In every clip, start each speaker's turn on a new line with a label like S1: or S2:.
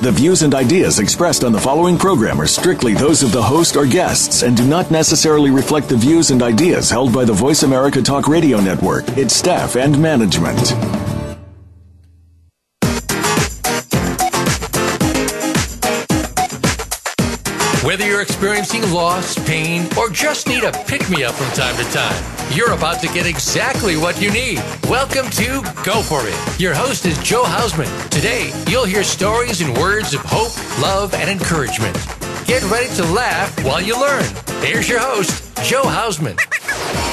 S1: The views and ideas expressed on the following program are strictly those of the host or guests and do not necessarily reflect the views and ideas held by the Voice America Talk Radio Network, its staff, and management.
S2: Whether you're experiencing loss, pain, or just need a pick me up from time to time, you're about to get exactly what you need. Welcome to Go For It. Your host is Joe Hausman. Today, you'll hear stories and words of hope, love, and encouragement. Get ready to laugh while you learn. Here's your host, Joe Hausman.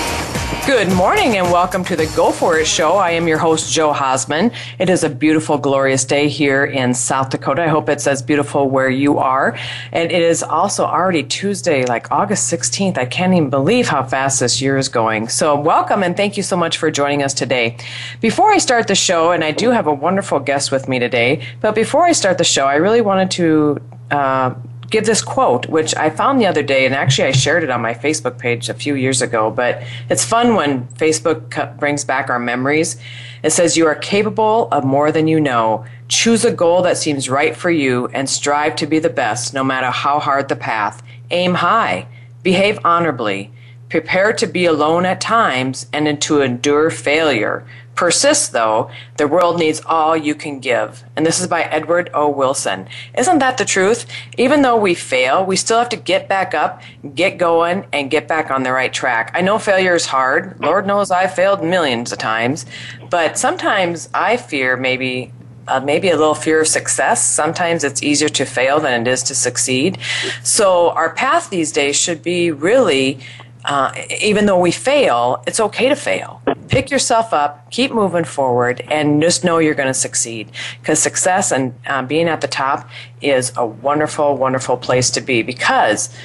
S3: Good morning and welcome to the Go For It show. I am your host, Joe Hausman. It is a beautiful, glorious day here in South Dakota. I hope it's as beautiful where you are. And it is also already Tuesday, like August 16th. I can't even believe how fast this year is going. So, welcome and thank you so much for joining us today. Before I start the show, and I do have a wonderful guest with me today, but before I start the show, I really wanted to. Uh, give this quote, which I found the other day, and actually I shared it on my Facebook page a few years ago. But it's fun when Facebook brings back our memories. It says, You are capable of more than you know. Choose a goal that seems right for you and strive to be the best, no matter how hard the path. Aim high, behave honorably, prepare to be alone at times and to endure failure. Persist, though, the world needs all you can give. And this is by Edward O. Wilson. Isn't that the truth? Even though we fail, we still have to get back up, get going, and get back on the right track. I know failure is hard. Lord knows I've failed millions of times. But sometimes I fear maybe uh, maybe a little fear of success. Sometimes it's easier to fail than it is to succeed. So our path these days should be really uh, even though we fail, it's okay to fail. Pick yourself up, keep moving forward, and just know you're going to succeed. Because success and uh, being at the top is a wonderful, wonderful place to be. Because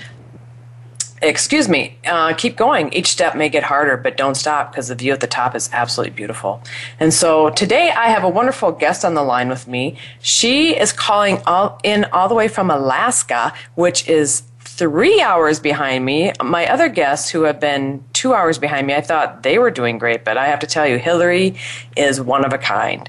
S3: excuse me, uh, keep going. Each step may get harder, but don't stop because the view at the top is absolutely beautiful. And so today I have a wonderful guest on the line with me. She is calling all in all the way from Alaska, which is three hours behind me. My other guests who have been two hours behind me, I thought they were doing great, but I have to tell you, Hillary is one of a kind.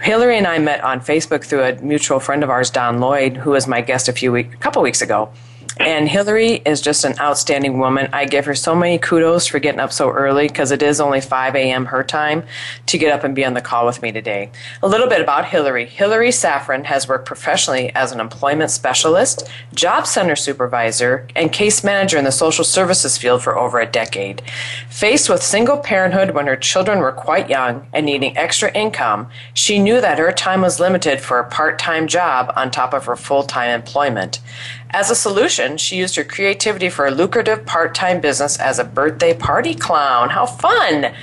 S3: Hillary and I met on Facebook through a mutual friend of ours, Don Lloyd, who was my guest a few week, a couple weeks ago. And Hillary is just an outstanding woman. I give her so many kudos for getting up so early because it is only 5 a.m. her time to get up and be on the call with me today. A little bit about Hillary. Hillary Saffran has worked professionally as an employment specialist, job center supervisor, and case manager in the social services field for over a decade. Faced with single parenthood when her children were quite young and needing extra income, she knew that her time was limited for a part time job on top of her full time employment. As a solution, she used her creativity for a lucrative part time business as a birthday party clown. How fun!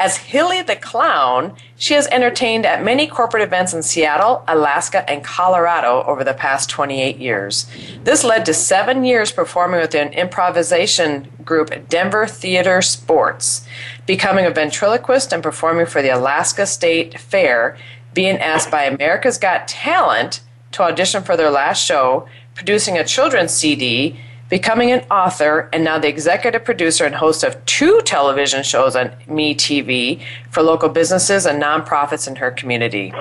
S3: As Hilly the Clown, she has entertained at many corporate events in Seattle, Alaska, and Colorado over the past 28 years. This led to seven years performing with an improvisation group, Denver Theater Sports, becoming a ventriloquist and performing for the Alaska State Fair, being asked by America's Got Talent to audition for their last show, producing a children's CD, becoming an author, and now the executive producer and host of two television shows on MeTV for local businesses and nonprofits in her community.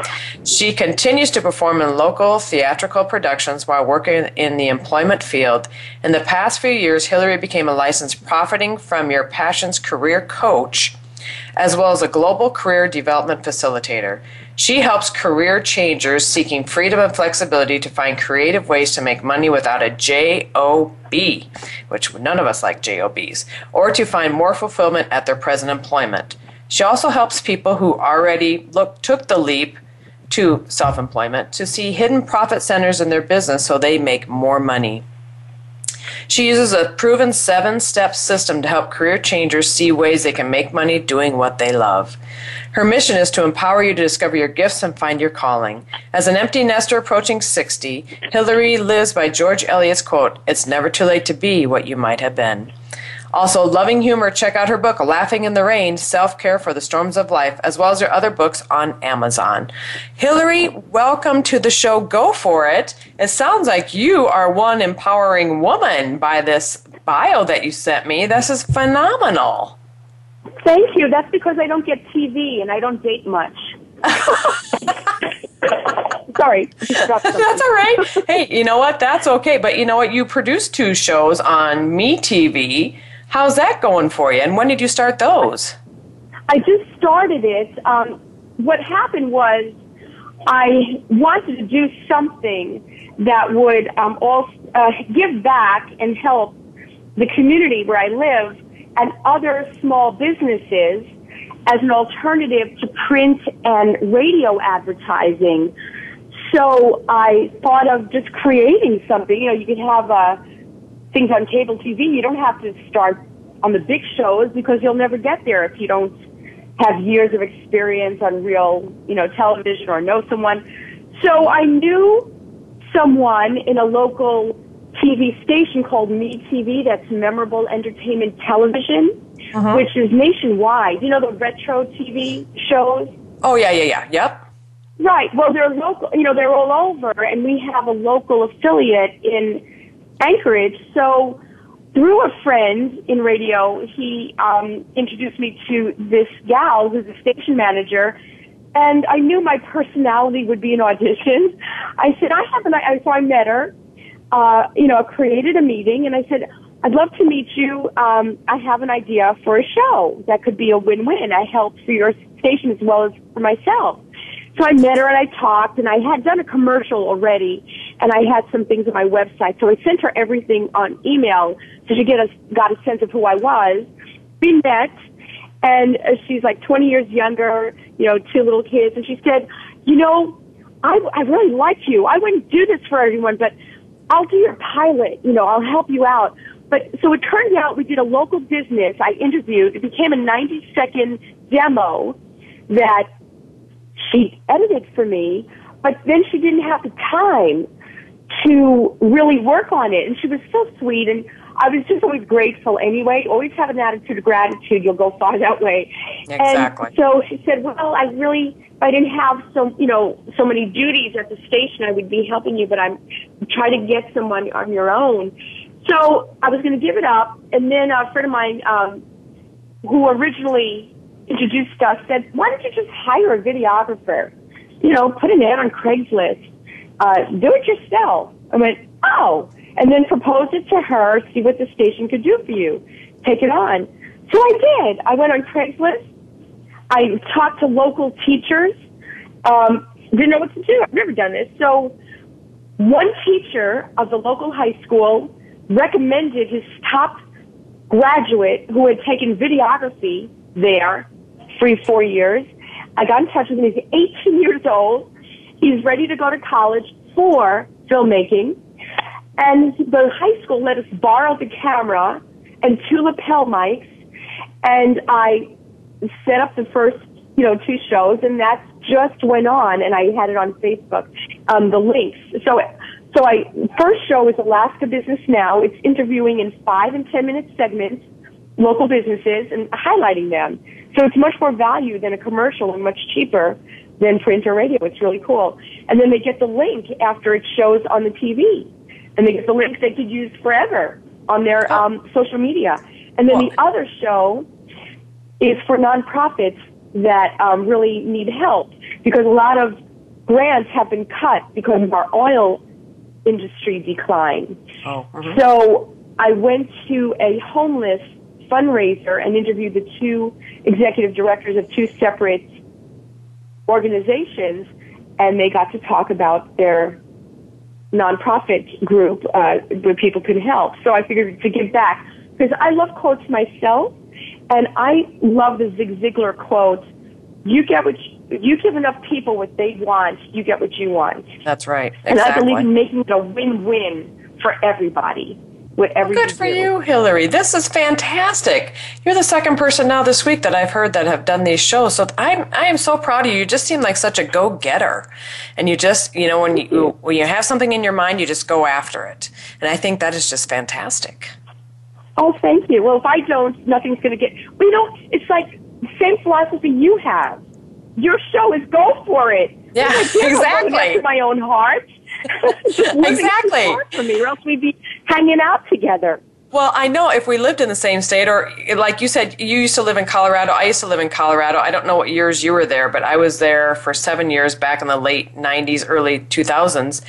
S3: She continues to perform in local theatrical productions while working in the employment field. In the past few years, Hillary became a licensed Profiting from Your Passions career coach as well as a global career development facilitator. She helps career changers seeking freedom and flexibility to find creative ways to make money without a job, which none of us like jobs, or to find more fulfillment at their present employment. She also helps people who already look, took the leap to self employment to see hidden profit centers in their business so they make more money. She uses a proven seven step system to help career changers see ways they can make money doing what they love. Her mission is to empower you to discover your gifts and find your calling. As an empty nester approaching 60, Hillary lives by George Eliot's quote, It's never too late to be what you might have been. Also, loving humor, check out her book, Laughing in the Rain Self Care for the Storms of Life, as well as her other books on Amazon. Hillary, welcome to the show. Go for it. It sounds like you are one empowering woman by this bio that you sent me. This is phenomenal.
S4: Thank you. That's because I don't get TV and I don't date much. Sorry.
S3: That's all right. Hey, you know what? That's okay. But you know what? You produced two shows on MeTV. How's that going for you? And when did you start those?
S4: I just started it. Um, what happened was I wanted to do something that would um, all uh, give back and help the community where I live and other small businesses as an alternative to print and radio advertising. So I thought of just creating something. You know, you could have uh, things on cable TV. You don't have to start on the big shows because you'll never get there if you don't have years of experience on real, you know, television or know someone. So I knew someone in a local TV station called Me TV that's Memorable Entertainment Television, uh-huh. which is nationwide. You know the retro TV shows?
S3: Oh yeah, yeah, yeah. Yep.
S4: Right. Well, they're local. You know, they're all over, and we have a local affiliate in Anchorage. So, through a friend in radio, he um, introduced me to this gal who's a station manager, and I knew my personality would be an audition. I said, I have an. I, so I met her. Uh, you know, created a meeting, and I said, I'd love to meet you. Um, I have an idea for a show that could be a win-win. I help for your station as well as for myself. So I met her and I talked and I had done a commercial already and I had some things on my website. So I sent her everything on email so she get a, got a sense of who I was. We met and uh, she's like 20 years younger, you know, two little kids. And she said, you know, I, I really like you. I wouldn't do this for everyone, but I'll do your pilot. You know, I'll help you out. But so it turned out we did a local business. I interviewed. It became a 90 second demo that she edited for me, but then she didn't have the time to really work on it. And she was so sweet and I was just always grateful anyway. Always have an attitude of gratitude. You'll go far that way.
S3: Exactly.
S4: And so she said, well, I really, if I didn't have so, you know, so many duties at the station, I would be helping you, but I'm trying to get someone on your own. So I was going to give it up. And then a friend of mine, um, who originally introduced us said, why don't you just hire a videographer? You know, put an ad on Craigslist. Uh, do it yourself. I went, oh, and then propose it to her, see what the station could do for you. Take it on. So I did. I went on Craigslist. I talked to local teachers. Um, didn't know what to do. I've never done this. So one teacher of the local high school recommended his top graduate who had taken videography there for four years. I got in touch with him. He's 18 years old. He's ready to go to college for filmmaking. And the high school let us borrow the camera and two lapel mics. And I set up the first, you know, two shows and that just went on and I had it on Facebook, um, the links. So, so I, first show is Alaska Business Now. It's interviewing in five and ten minute segments local businesses and highlighting them. So it's much more value than a commercial and much cheaper than print or radio. It's really cool. And then they get the link after it shows on the TV and they get the link they could use forever on their oh. um, social media. And then the other show is for nonprofits that um, really need help because a lot of grants have been cut because of our oil industry decline. Oh, uh-huh. So I went to a homeless fundraiser and interviewed the two executive directors of two separate organizations, and they got to talk about their nonprofit group uh, where people can help. So I figured to give back because I love quotes myself, and I love the Zig Ziglar quote: "You get what you, you give enough people what they want, you get what you want."
S3: That's right.
S4: Exactly. And I believe in making it a win-win for everybody whatever
S3: Good for
S4: do.
S3: you, Hillary. This is fantastic. You're the second person now this week that I've heard that have done these shows. So I'm I am so proud of you. You just seem like such a go-getter. And you just, you know, when you when you have something in your mind, you just go after it. And I think that is just fantastic.
S4: Oh, thank you. Well, if I don't, nothing's going to get. You know, it's like the same philosophy you have. Your show is go for it.
S3: Yeah,
S4: Like, you know,
S3: exactly.
S4: my own heart.
S3: Exactly.
S4: Me, or else we'd be hanging out together.
S3: Well, I know if we lived in the same state, or like you said, you used to live in Colorado. I used to live in Colorado. I don't know what years you were there, but I was there for seven years back in the late 90s, early 2000s.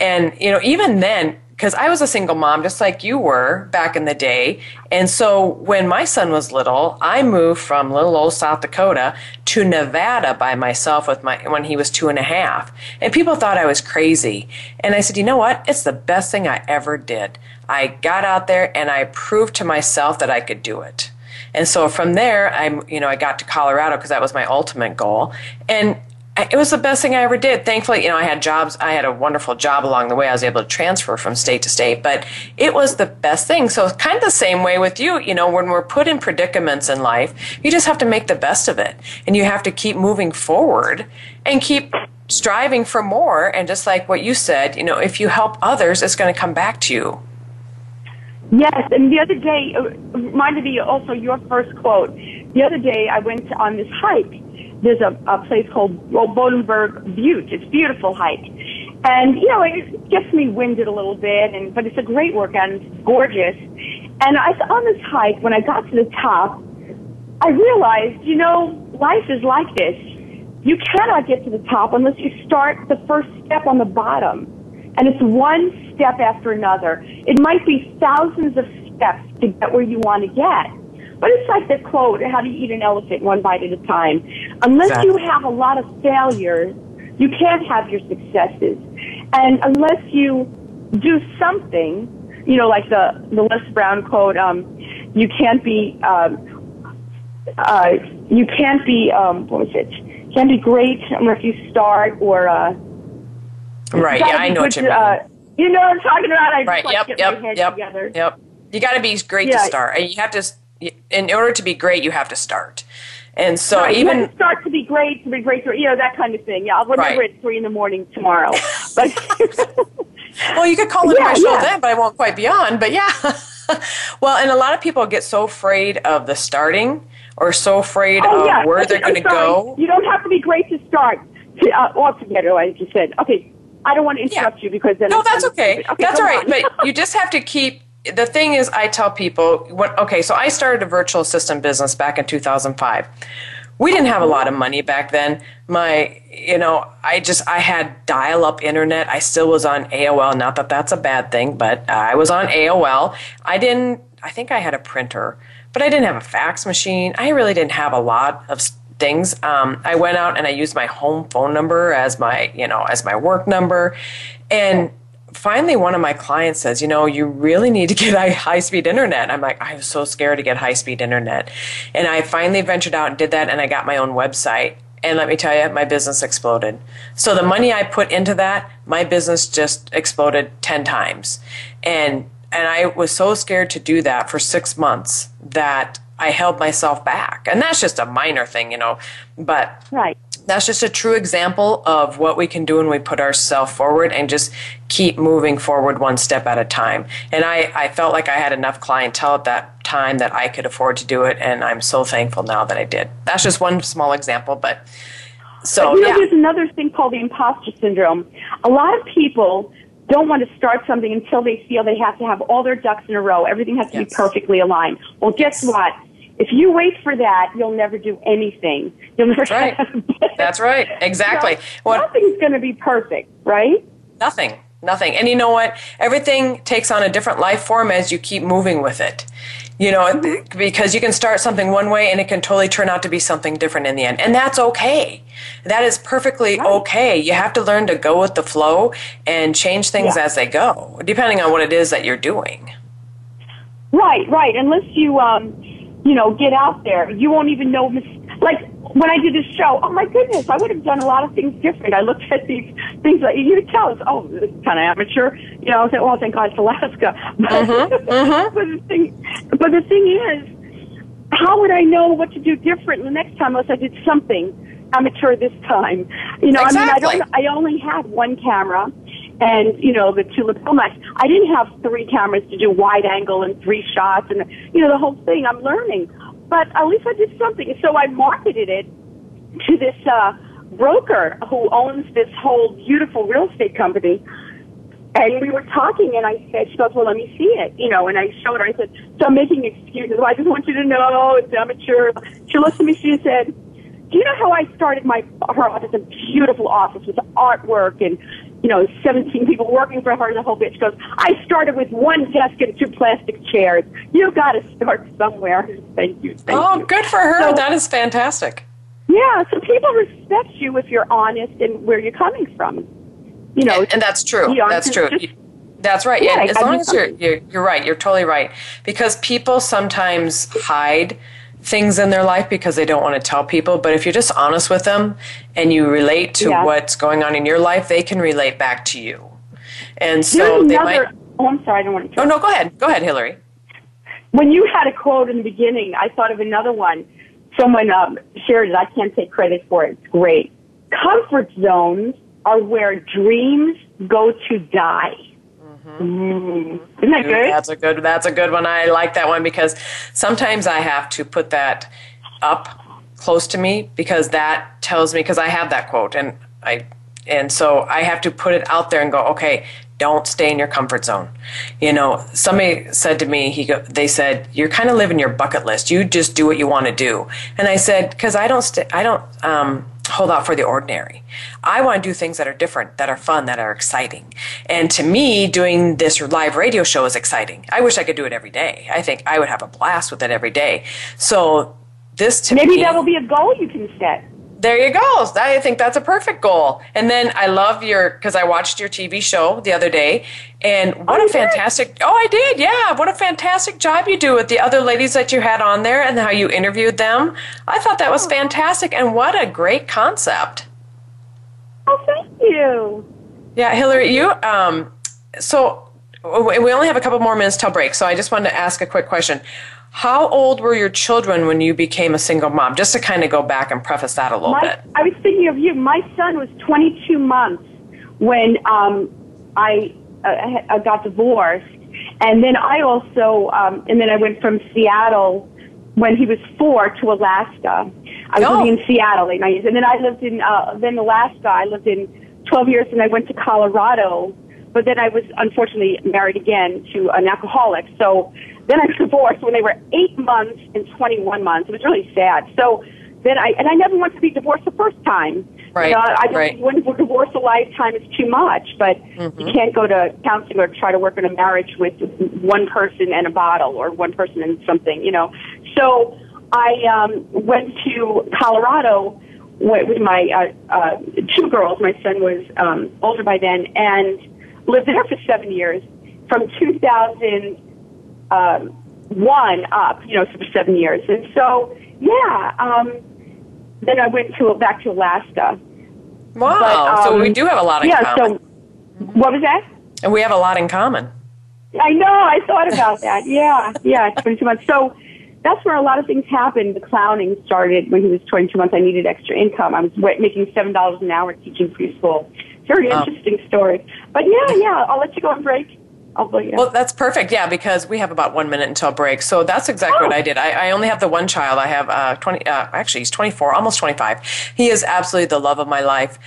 S3: And, you know, even then, because I was a single mom, just like you were back in the day. And so when my son was little, I moved from little old South Dakota to Nevada by myself with my when he was two and a half. And people thought I was crazy. And I said, you know what? It's the best thing I ever did. I got out there and I proved to myself that I could do it. And so from there, I you know I got to Colorado because that was my ultimate goal. And it was the best thing I ever did. Thankfully, you know, I had jobs. I had a wonderful job along the way. I was able to transfer from state to state, but it was the best thing. So kind of the same way with you. You know, when we're put in predicaments in life, you just have to make the best of it, and you have to keep moving forward and keep striving for more. And just like what you said, you know, if you help others, it's going to come back to you.
S4: Yes, and the other day uh, reminded me also your first quote. The other day I went on this hike. There's a, a place called Bodenburg Butte. It's a beautiful hike. And, you know, it gets me winded a little bit, and but it's a great workout and it's gorgeous. And I on this hike, when I got to the top, I realized, you know, life is like this. You cannot get to the top unless you start the first step on the bottom. And it's one step after another. It might be thousands of steps to get where you want to get. But it's like the quote, how do you eat an elephant one bite at a time? Unless
S3: Exactly.
S4: you have a lot of failures, you can't have your successes. And unless you do something, you know, like the, the Les Brown quote, um, you can't be, um, uh, you can't be, um, what was it? Can't be great unless you start or, uh,
S3: Right? Yeah, I know what you mean.
S4: Uh, you know what I'm talking about? I
S3: Right. Yep.
S4: get
S3: Yep.
S4: my head
S3: Yep.
S4: together.
S3: Yep. You got to be great to start, and you have to. In order to be great, you have to start. And so
S4: Right, you
S3: even
S4: have to start to be great, to be great, to, you know, that kind of thing. Yeah, I'll remember
S3: Right.
S4: at three in the morning tomorrow. But
S3: Well, you could call it
S4: Yeah,
S3: my show
S4: yeah.
S3: then, but I won't quite be on. But yeah. well, and a lot of people get so afraid of the starting or so afraid
S4: oh
S3: of
S4: yeah,
S3: where
S4: Okay,
S3: they're going to go.
S4: You don't have to be great to start. To, uh, altogether, like you said. Okay, I don't want to interrupt you because then
S3: No,
S4: I'm-
S3: that's okay.
S4: okay
S3: that's all right. But you just have to keep. The thing is, I tell people, okay, so I started a virtual assistant business back in 2005. We didn't have a lot of money back then. My, you know, I just, I had dial up internet. I still was on AOL. Not that that's a bad thing, but I was on AOL. I didn't, I think I had a printer, but I didn't have a fax machine. I really didn't have a lot of things. Um, I went out and I used my home phone number as my, you know, as my work number. And finally one of my clients says, you know, you really need to get high speed internet. I'm like, I was so scared to get high speed internet. And I finally ventured out and did that and I got my own website. And let me tell you, my business exploded. So the money I put into that, my business just exploded 10 times. And and I was so scared to do that for 6 months that I held myself back. And that's just a minor thing, you know, but
S4: right.
S3: That's just a true example of what we can do when we put ourselves forward and just keep moving forward one step at a time. And I, I felt like I had enough clientele at that time that I could afford to do it, and I'm so thankful now that I did. That's just one small example, but so
S4: you know,
S3: yeah.
S4: there's another thing called the imposter syndrome. A lot of people don't want to start something until they feel they have to have all their ducks in a row. Everything has to be perfectly aligned. Well, guess what? If you wait for that, you'll never do anything. You'll never.
S3: That's right. That's right. Exactly. What
S4: Nothing's going to be perfect, right?
S3: Nothing. Nothing. And you know what? Everything takes on a different life form as you keep moving with it. You know,
S4: Mm-hmm.
S3: because you can start something one way and it can totally turn out to be something different in the end. And that's okay. That is perfectly okay. You have to learn to go with the flow and change things
S4: Yeah.
S3: as they go, depending on what it is that you're doing.
S4: Right, right. Unless you, um, you know, get out there, you won't even know. Mis- like when I did this show, oh my goodness, I would have done a lot of things different. I looked at these things that you tell, it's, oh, this kind of amateur. You know, I said, well, oh, thank God it's Alaska. But, uh-huh, uh-huh. but the thing, but the thing is, how would I know what to do different the next time unless I did something amateur this time? You know, I mean, I don't. I only had one camera, and you know the tulip film match. I didn't have three cameras to do wide angle and three shots and you know the whole thing. I'm learning, but at least I did something. So I marketed it to this uh, broker who owns this whole beautiful real estate company. And we were talking, and I said, she goes, well, let me see it, you know, and I showed her, I said, so I'm making excuses. Well, I just want you to know it's amateur. She looked at me, she said, do you know how I started my, her office, a beautiful office with artwork and, you know, 17 people working for her, the whole bitch goes, I started with one desk and two plastic chairs. You got to start somewhere. Thank you. Thank
S3: oh,
S4: you.
S3: good for her.
S4: So-
S3: that is fantastic.
S4: Yeah, so people respect you if you're honest and where you're coming from. You know,
S3: and that's true. That's true.
S4: just-
S3: That's right.
S4: Yeah,
S3: and as
S4: I
S3: long as you're, um, you're you're right, you're totally right. Because people sometimes hide things in their life because they don't want to tell people. But if you're just honest with them and you relate to
S4: Yeah.
S3: what's going on in your life, they can relate back to you. And so
S4: there's
S3: they
S4: another.
S3: might.
S4: Oh, I'm sorry, I don't want to.
S3: Oh no, go ahead. Go ahead, Hillary.
S4: When you had a quote in the beginning, I thought of another one. Someone um, shared it. I can't take credit for it. It's great. Comfort zones are where dreams go to die. Mm. Isn't that good?
S3: That's a good. That's a good one. I like that one because sometimes I have to put that up close to me because that tells me because I have that quote and I and so I have to put it out there and go, okay, don't stay in your comfort zone. You know, somebody said to me, he go, they said, you're kind of living your bucket list. You just do what you want to do. And I said, because I don't, st- I don't um, hold out for the ordinary. I want to do things that are different, that are fun, that are exciting. And to me, doing this live radio show is exciting. I wish I could do it every day. I think I would have a blast with it every day. So this to
S4: Maybe
S3: me,
S4: that will be a goal you can set.
S3: There you go. I think that's a perfect goal. And then I love your because I watched your TV show the other day, and what
S4: Oh,
S3: a
S4: you did?
S3: fantastic! Oh, I did. Yeah, what a fantastic job you do with the other ladies that you had on there and how you interviewed them. I thought that
S4: Oh.
S3: was fantastic, and what a great concept.
S4: Oh, thank you.
S3: Yeah, Hillary, you. Um, so we we only have a couple more minutes till break, so I just wanted to ask a quick question. How old were your children when you became a single mom? Just to kind of go back and preface that a little
S4: My,
S3: bit.
S4: I was thinking of you. My son was 22 months when um, I, uh, I got divorced, and then I also, um, and then I went from Seattle when he was four to Alaska. I was
S3: Oh.
S4: living in Seattle late nineties, and then I lived in uh, then Alaska. I lived in 12 years, and I went to Colorado. But then I was unfortunately married again to an alcoholic. So then I was divorced when they were eight months and 21 months. It was really sad. So then I and I never wanted to be divorced the first time.
S3: Right,
S4: You know, I just
S3: right.
S4: when we're a lifetime is too much. But you can't go to counseling or try to work in a marriage with one person and a bottle or one person and something. You know. So I um, went to Colorado with my uh, uh, two girls. My son was um, older by then, and lived there for seven years, from 2001 up. You know, for seven years, and so yeah. Um, then I went to back to Alaska.
S3: Wow.
S4: But,
S3: so
S4: um,
S3: we do have a lot in
S4: yeah.
S3: common.
S4: So what was that?
S3: and we have a lot in common.
S4: I know. I thought about that. Yeah, yeah. 22 months. So that's where a lot of things happened. The clowning started when he was 22 months. I needed extra income. I was making seven dollars an hour teaching preschool. Very
S3: Oh.
S4: interesting story. But yeah, yeah. I'll let you go on break. You.
S3: Well, that's perfect. Yeah, because we have about one minute until break. So that's exactly what
S4: Oh.
S3: I did. I, I only have the one child. I have uh, 20, uh, actually, he's 24, almost 25. He is absolutely the love of my life.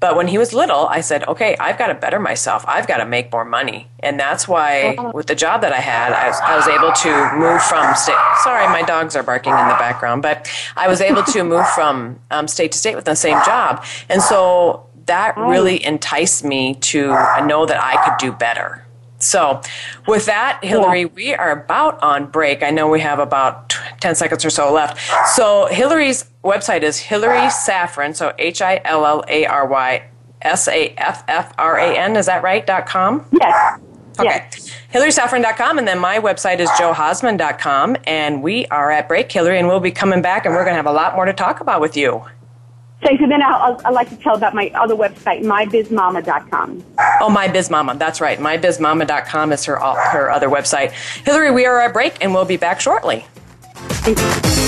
S3: But when he was little, I said, okay, I've got to better myself. I've got to make more money. And that's why, with the job that I had, I was, I was able to move from state. Sorry, my dogs are barking in the background. But I was able to move from um, state to state with the same job. And so that really enticed me to know that I could do better. So, with that, Hillary, we are about on break. I know we have about t- 10 seconds or so left. So, Hillary's website is Hillary Saffran, so H I L L A R Y S A F F R A N, is that right? Dot com?
S4: yes.
S3: Okay.
S4: Yes.
S3: HillarySaffran.com, and then my website is joehausman.com. And we are at break, Hillary, and we'll be coming back, and we're going to have a lot more to talk about with you.
S4: Thanks. And then I'll, I'd like to tell about my other website, mybizmama.com.
S3: Oh, My Biz Mama. That's right. MyBizMama.com is her, her other website. Hillary, we are at break, and we'll be back shortly.
S4: Thank you.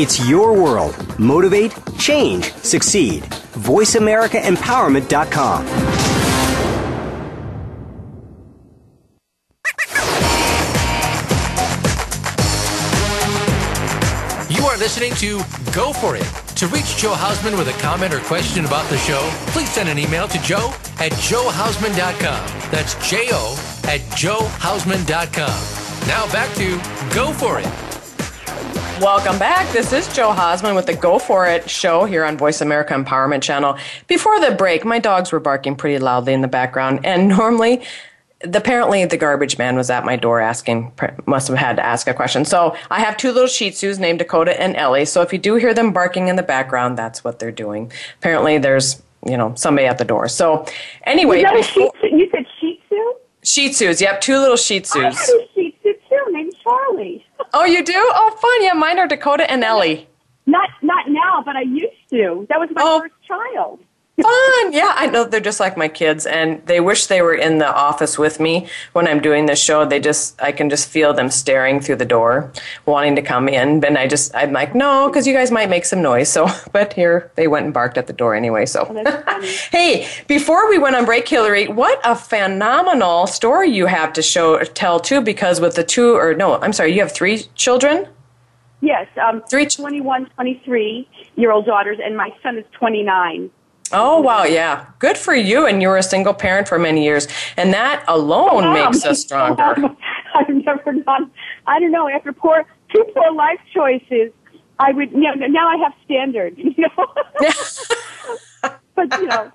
S5: It's your world. Motivate, change, succeed. VoiceAmericaEmpowerment.com.
S2: You are listening to Go For It. To reach Joe Hausman with a comment or question about the show, please send an email to joe at joehausman.com. That's J O at joehausman.com. Now back to Go For It.
S3: Welcome back. This is Joe Hausman with the Go For It show here on Voice America Empowerment Channel. Before the break, my dogs were barking pretty loudly in the background, and normally apparently the garbage man was at my door asking must have had to ask a question. So i have two little shih tzus named dakota and ellie. So if you do hear them barking in the background that's what they're doing. Apparently there's you know somebody at the door. So anyway
S4: that a shih tzu? you said shih tzu?
S3: Shih tzus yep two little shih tzus.
S4: I have a shih tzu too named charlie
S3: oh you do? Oh fun. Yeah mine are dakota and ellie.
S4: Not not now but i used to. That was my
S3: Oh.
S4: first child
S3: Fun. Yeah, I know they're just like my kids and they wish they were in the office with me when I'm doing this show. They just I can just feel them staring through the door, wanting to come in. And I just I'm like, "No, cuz you guys might make some noise." So, but here they went and barked at the door anyway. So,
S4: funny.
S3: hey, before we went on break, Hillary, what a phenomenal story you have to show tell too because with the two or no, I'm sorry, you have 3 children?
S4: yes um
S3: Three
S4: 21 23 year old daughters and my son is 29
S3: Oh wow, yeah. Good for you and you were a single parent for many years. And that alone
S4: Um,
S3: makes us stronger.
S4: I've never done. I don't know. After poor two poor life choices, I would. You know, now I have standards. You know, but you know,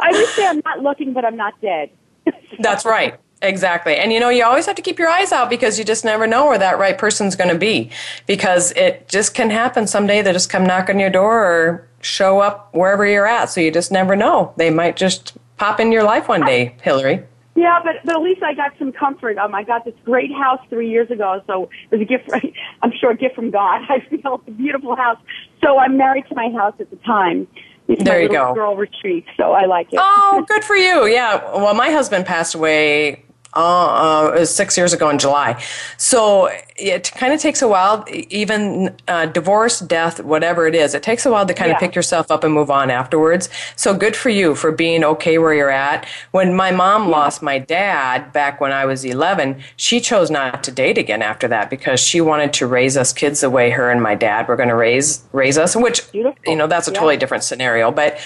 S4: I would say I'm not looking, but I'm not dead.
S3: That's right. Exactly. And you know, you always have to keep your eyes out because you just never know where that right person's going to be. Because it just can happen someday. They just come knock on your door or show up wherever you're at. So you just never know. They might just pop in your life one day, Hillary.
S4: Yeah, but but at least I got some comfort. Um, I got this great house three years ago, so it was a gift. From, I'm sure a gift from God. I feel it's a beautiful house. So I'm married to my house at the time. It's
S3: There you go.
S4: Girl retreat, so I like it.
S3: Oh, good for you. Yeah. Well, my husband passed away uh, uh, six years ago in July. So it kind of takes a while, even uh, divorce, death, whatever it is, it takes a while to kind
S4: Yeah.
S3: of pick yourself up and move on afterwards. So good for you for being okay where you're at. When my mom lost my dad back when I was 11, she chose not to date again after that because she wanted to raise us kids the way her and my dad were going to raise raise us, which
S4: Beautiful.
S3: you know that's a
S4: Yeah.
S3: totally different scenario, but.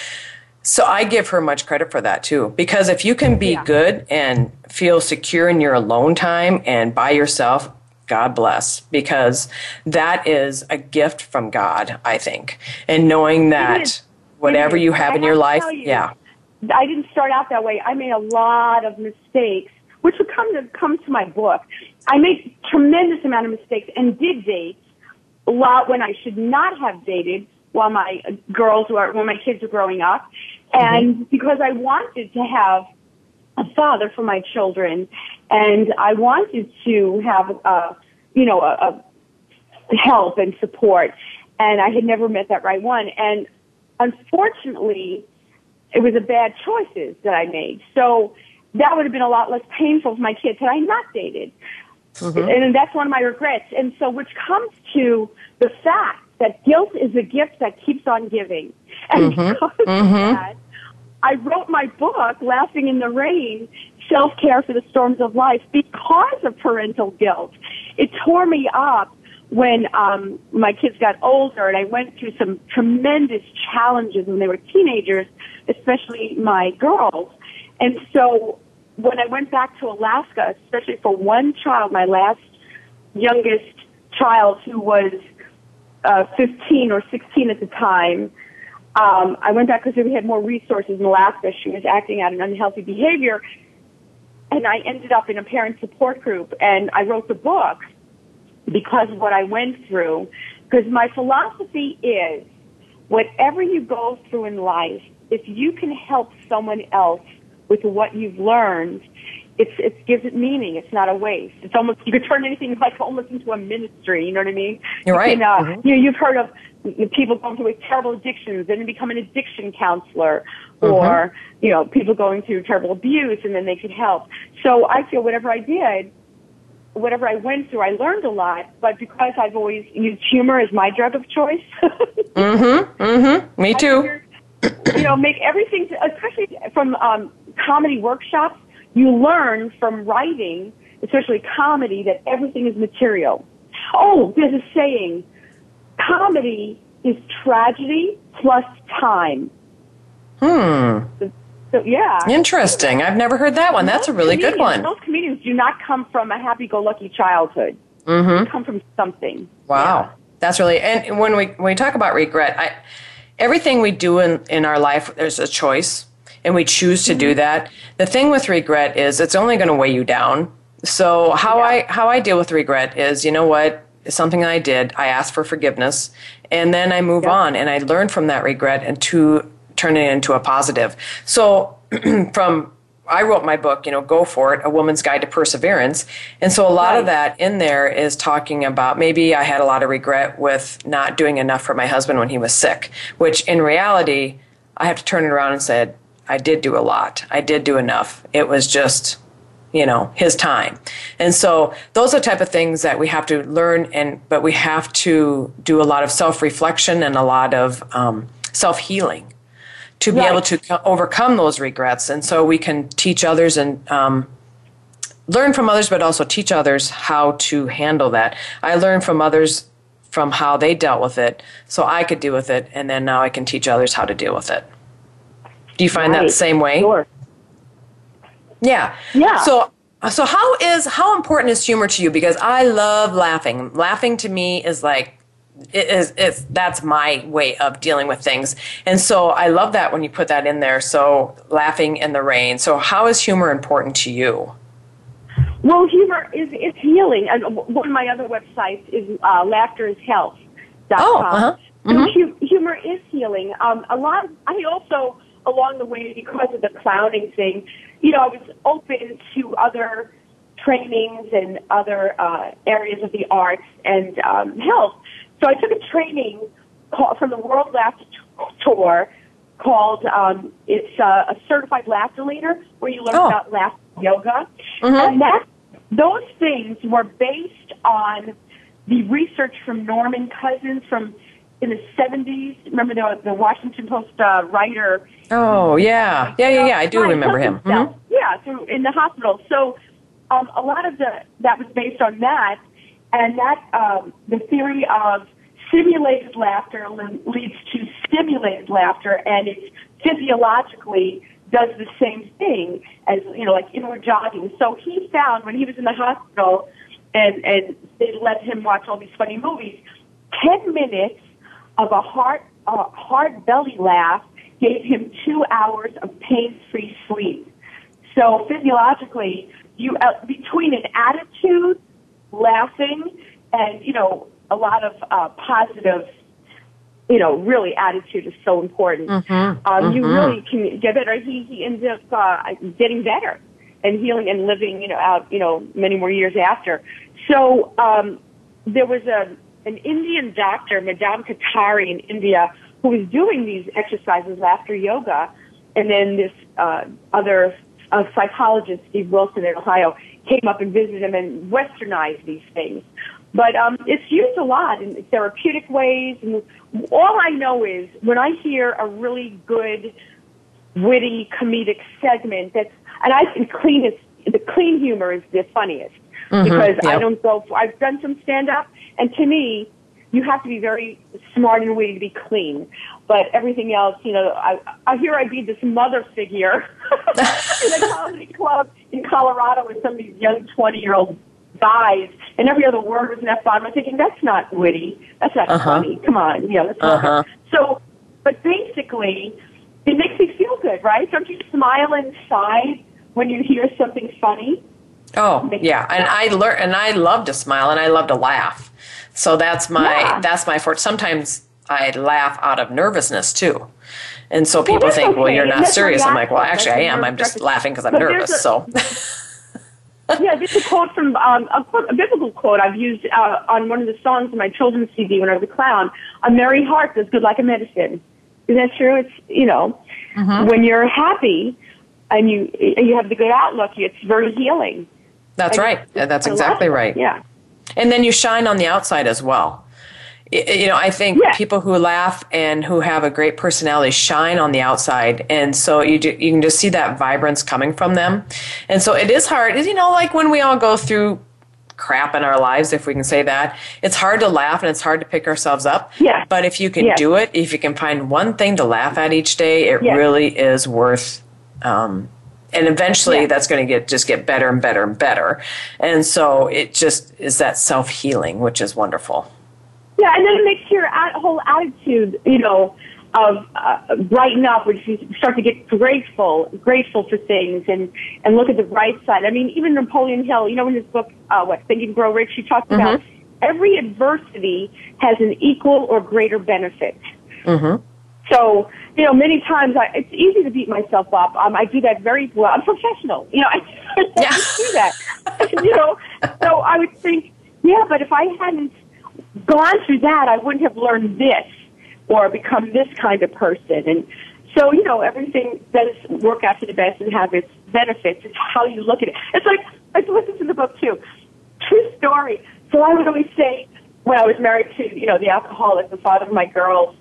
S3: So I give her much credit for that too, because if you can be
S4: Yeah.
S3: good and feel secure in your alone time and by yourself, God bless, because that is a gift from God, I think. And knowing that whatever you have
S4: I
S3: in your life,
S4: you,
S3: yeah.
S4: I didn't start out that way. I made a lot of mistakes, which would come to come to my book. I made tremendous amount of mistakes and did date a lot when I should not have dated while my uh, girls were when my kids were growing up, and because I wanted to have a father for my children, and I wanted to have a you know a, a help and support, and I had never met that right one, and unfortunately it was a bad choices that I made. So that would have been a lot less painful for my kids had I not dated. Mm-hmm. And that's one of my regrets. And so, which comes to the fact that guilt is a gift that keeps on giving. And mm-hmm. because mm-hmm. of that, I wrote my book, Laughing in the Rain, Self Care for the Storms of Life, because of parental guilt. It tore me up when um, my kids got older and I went through some tremendous challenges when they were teenagers, especially my girls. And so when I went back to Alaska, especially for one child, my last youngest child who was uh, 15 or 16 at the time, um, I went back because we had more resources in Alaska. She was acting out an unhealthy behavior. And I ended up in a parent support group and I wrote the book because of what I went through. Because my philosophy is whatever you go through in life, if you can help someone else with what you've learned, it's it gives it meaning. It's not a waste. It's almost you could turn anything like almost into a ministry. You know what I mean?
S3: You're right.
S4: You,
S3: can, uh,
S4: mm-hmm. you know, you've heard of people going through terrible addictions and become an addiction counselor, mm-hmm. or you know, people going through terrible abuse and then they could help. So I feel whatever I did, whatever I went through, I learned a lot. But because I've always used humor as my drug of choice.
S3: mm-hmm. Mm-hmm. Me too.
S4: Figured, you know, make everything, especially from um, comedy workshops you learn from writing, especially comedy, that everything is material. Oh, there's a saying, comedy is tragedy plus time.
S3: Hmm.
S4: So, yeah.
S3: Interesting. I've never heard that one. That's a really good one.
S4: Most comedians do not come from a happy-go-lucky childhood.
S3: Mm-hmm.
S4: They come from something.
S3: Wow. Yeah. That's really, and when we, when we talk about regret, I, everything we do in, in our life, there's a choice and we choose to do mm-hmm. that. The thing with regret is it's only going to weigh you down. So how yeah. I how I deal with regret is, you know what? It's something I did. I ask for forgiveness, and then I move yeah. on and I learn from that regret and to turn it into a positive. So from I wrote my book, you know, Go For It, A Woman's Guide to Perseverance. And so a lot right. of that in there is talking about maybe I had a lot of regret with not doing enough for my husband when he was sick, which in reality, I have to turn it around and say, I did do a lot. I did do enough. It was just, you know, his time. And so those are the type of things that we have to learn and but we have to do a lot of self-reflection and a lot of um, self-healing to be right. able to overcome those regrets. And so we can teach others and um, learn from others, but also teach others how to handle that. I learned from others from how they dealt with it, so I could deal with it, and then now I can teach others how to deal with it. Do you find right. that the same way?
S4: Sure.
S3: Yeah.
S4: Yeah.
S3: So so how is how important is humor to you? Because I love laughing. Laughing to me is like it is it's that's my way of dealing with things. And so I love that when you put that in there. So laughing in the rain. So how is humor important to you?
S4: Well, humor is is healing. And one of my other websites is uh, laughter is health.
S3: Oh, uh-huh. Mm-hmm.
S4: So humor is healing. Um, a lot. Of, I also along the way because of the clowning thing, you know, I was open to other trainings and other uh, areas of the arts and um, health. So I took a training called, from the World Laughter Tour called um, it's uh, a certified laughter leader where you learn oh. about laughter yoga, mm-hmm. and that those things were based on the research from Norman Cousins from in the 70s. Remember the, the Washington Post uh, writer?
S3: Oh, yeah. Yeah, yeah, yeah. I do remember him. Mm-hmm.
S4: Yeah, so in the hospital. So um, a lot of the, that was based on that. And that, um, the theory of simulated laughter leads to stimulated laughter, and it physiologically does the same thing as, you know, like inward jogging. So he found when he was in the hospital and, and they let him watch all these funny movies, 10 minutes of a hard, a hard belly laugh gave him two hours of pain-free sleep. So physiologically, you uh, between an attitude, laughing, and you know a lot of uh, positive, you know, really attitude is so important.
S3: Mm-hmm. Um,
S4: mm-hmm. You really can get better. He he ends up uh, getting better and healing and living, you know, out you know many more years after. So um, there was a an Indian doctor, Madan Kataria in India, who was doing these exercises after yoga, and then this uh, other a psychologist, Steve Wilson in Ohio, came up and visited him and westernized these things. But um, it's used a lot in therapeutic ways. And all I know is when I hear a really good, witty, comedic segment that's, and I think clean is, the clean humor is the funniest
S3: Mhm,
S4: because I don't go. For, I've done some stand up, and to me, you have to be very smart and witty to be clean. But everything else, you know, I, I hear I be this mother figure in a comedy club in Colorado with some of these young twenty year old guys, and every other word was an F bomb. I'm thinking that's not witty. That's not
S3: Uh-huh.
S4: funny. Come on, you know, that's
S3: Uh-huh.
S4: so. But basically, it makes me feel good, right? Don't you smile inside when you hear something funny?
S3: Oh, yeah, and I learn and I love to smile and I love to laugh. So that's my
S4: Yeah.
S3: that's my forte. Sometimes I laugh out of nervousness too. And so people
S4: that's
S3: think, well, you're not
S4: That's
S3: serious. I'm like, well, actually, I am. I'm just laughing because I'm
S4: But
S3: nervous.
S4: a-
S3: So,
S4: yeah, this is a quote from um, a, quote, a biblical quote I've used uh, on one of the songs in my children's CD when I was a clown. A merry heart does good like a medicine. Is that true? It's you know,
S3: Mm-hmm.
S4: when you're happy and you you have the good outlook, it's very healing.
S3: that's
S4: I-
S3: right. That's exactly right.
S4: Yeah.
S3: And then you shine on the outside as well. You know, I think
S4: Yeah.
S3: people who laugh and who have a great personality shine on the outside, and so you do, you can just see that vibrance coming from them. And so it is hard, you know, like when we all go through crap in our lives, if we can say that, it's hard to laugh and it's hard to pick ourselves up.
S4: Yeah.
S3: But if you can
S4: Yeah.
S3: do it, if you can find one thing to laugh at each day, it
S4: Yeah.
S3: really is worth. Um, and eventually,
S4: Yeah.
S3: that's going to get just get better and better and better. And so it just is that self healing, which is wonderful.
S4: Yeah, and then it makes your at- whole attitude, you know, of uh, brighten up, which you start to get grateful, grateful for things, and and look at the bright side. I mean, even Napoleon Hill, you know, in his book, uh, what Think and Grow Rich, he talks about every adversity has an equal or greater benefit.
S3: Mm-hmm.
S4: So, you know, many times I, it's easy to beat myself up. Um, I do that very well. I'm professional. You know, I,
S3: Yeah.
S4: do that. you know, so I would think, yeah, but if I hadn't gone through that, I wouldn't have learned this or become this kind of person. And so, you know, everything does work out for the best and have its benefits. It's how you look at it. It's like, I put this in the book too. True story. So I would always say, when I was married to, you know, the alcoholic, the father of my girls,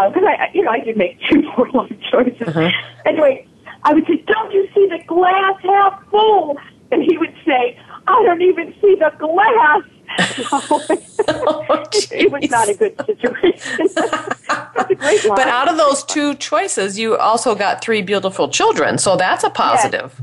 S4: Uh, because I, I- you know, I did make two poor life choices. Uh-huh. Anyway, I would say, "Don't you see the glass half full?" And he would say, "I don't even see the glass." So, oh, it was not a good situation. A.
S3: But out of those two choices, you also got three beautiful children. So that's a positive.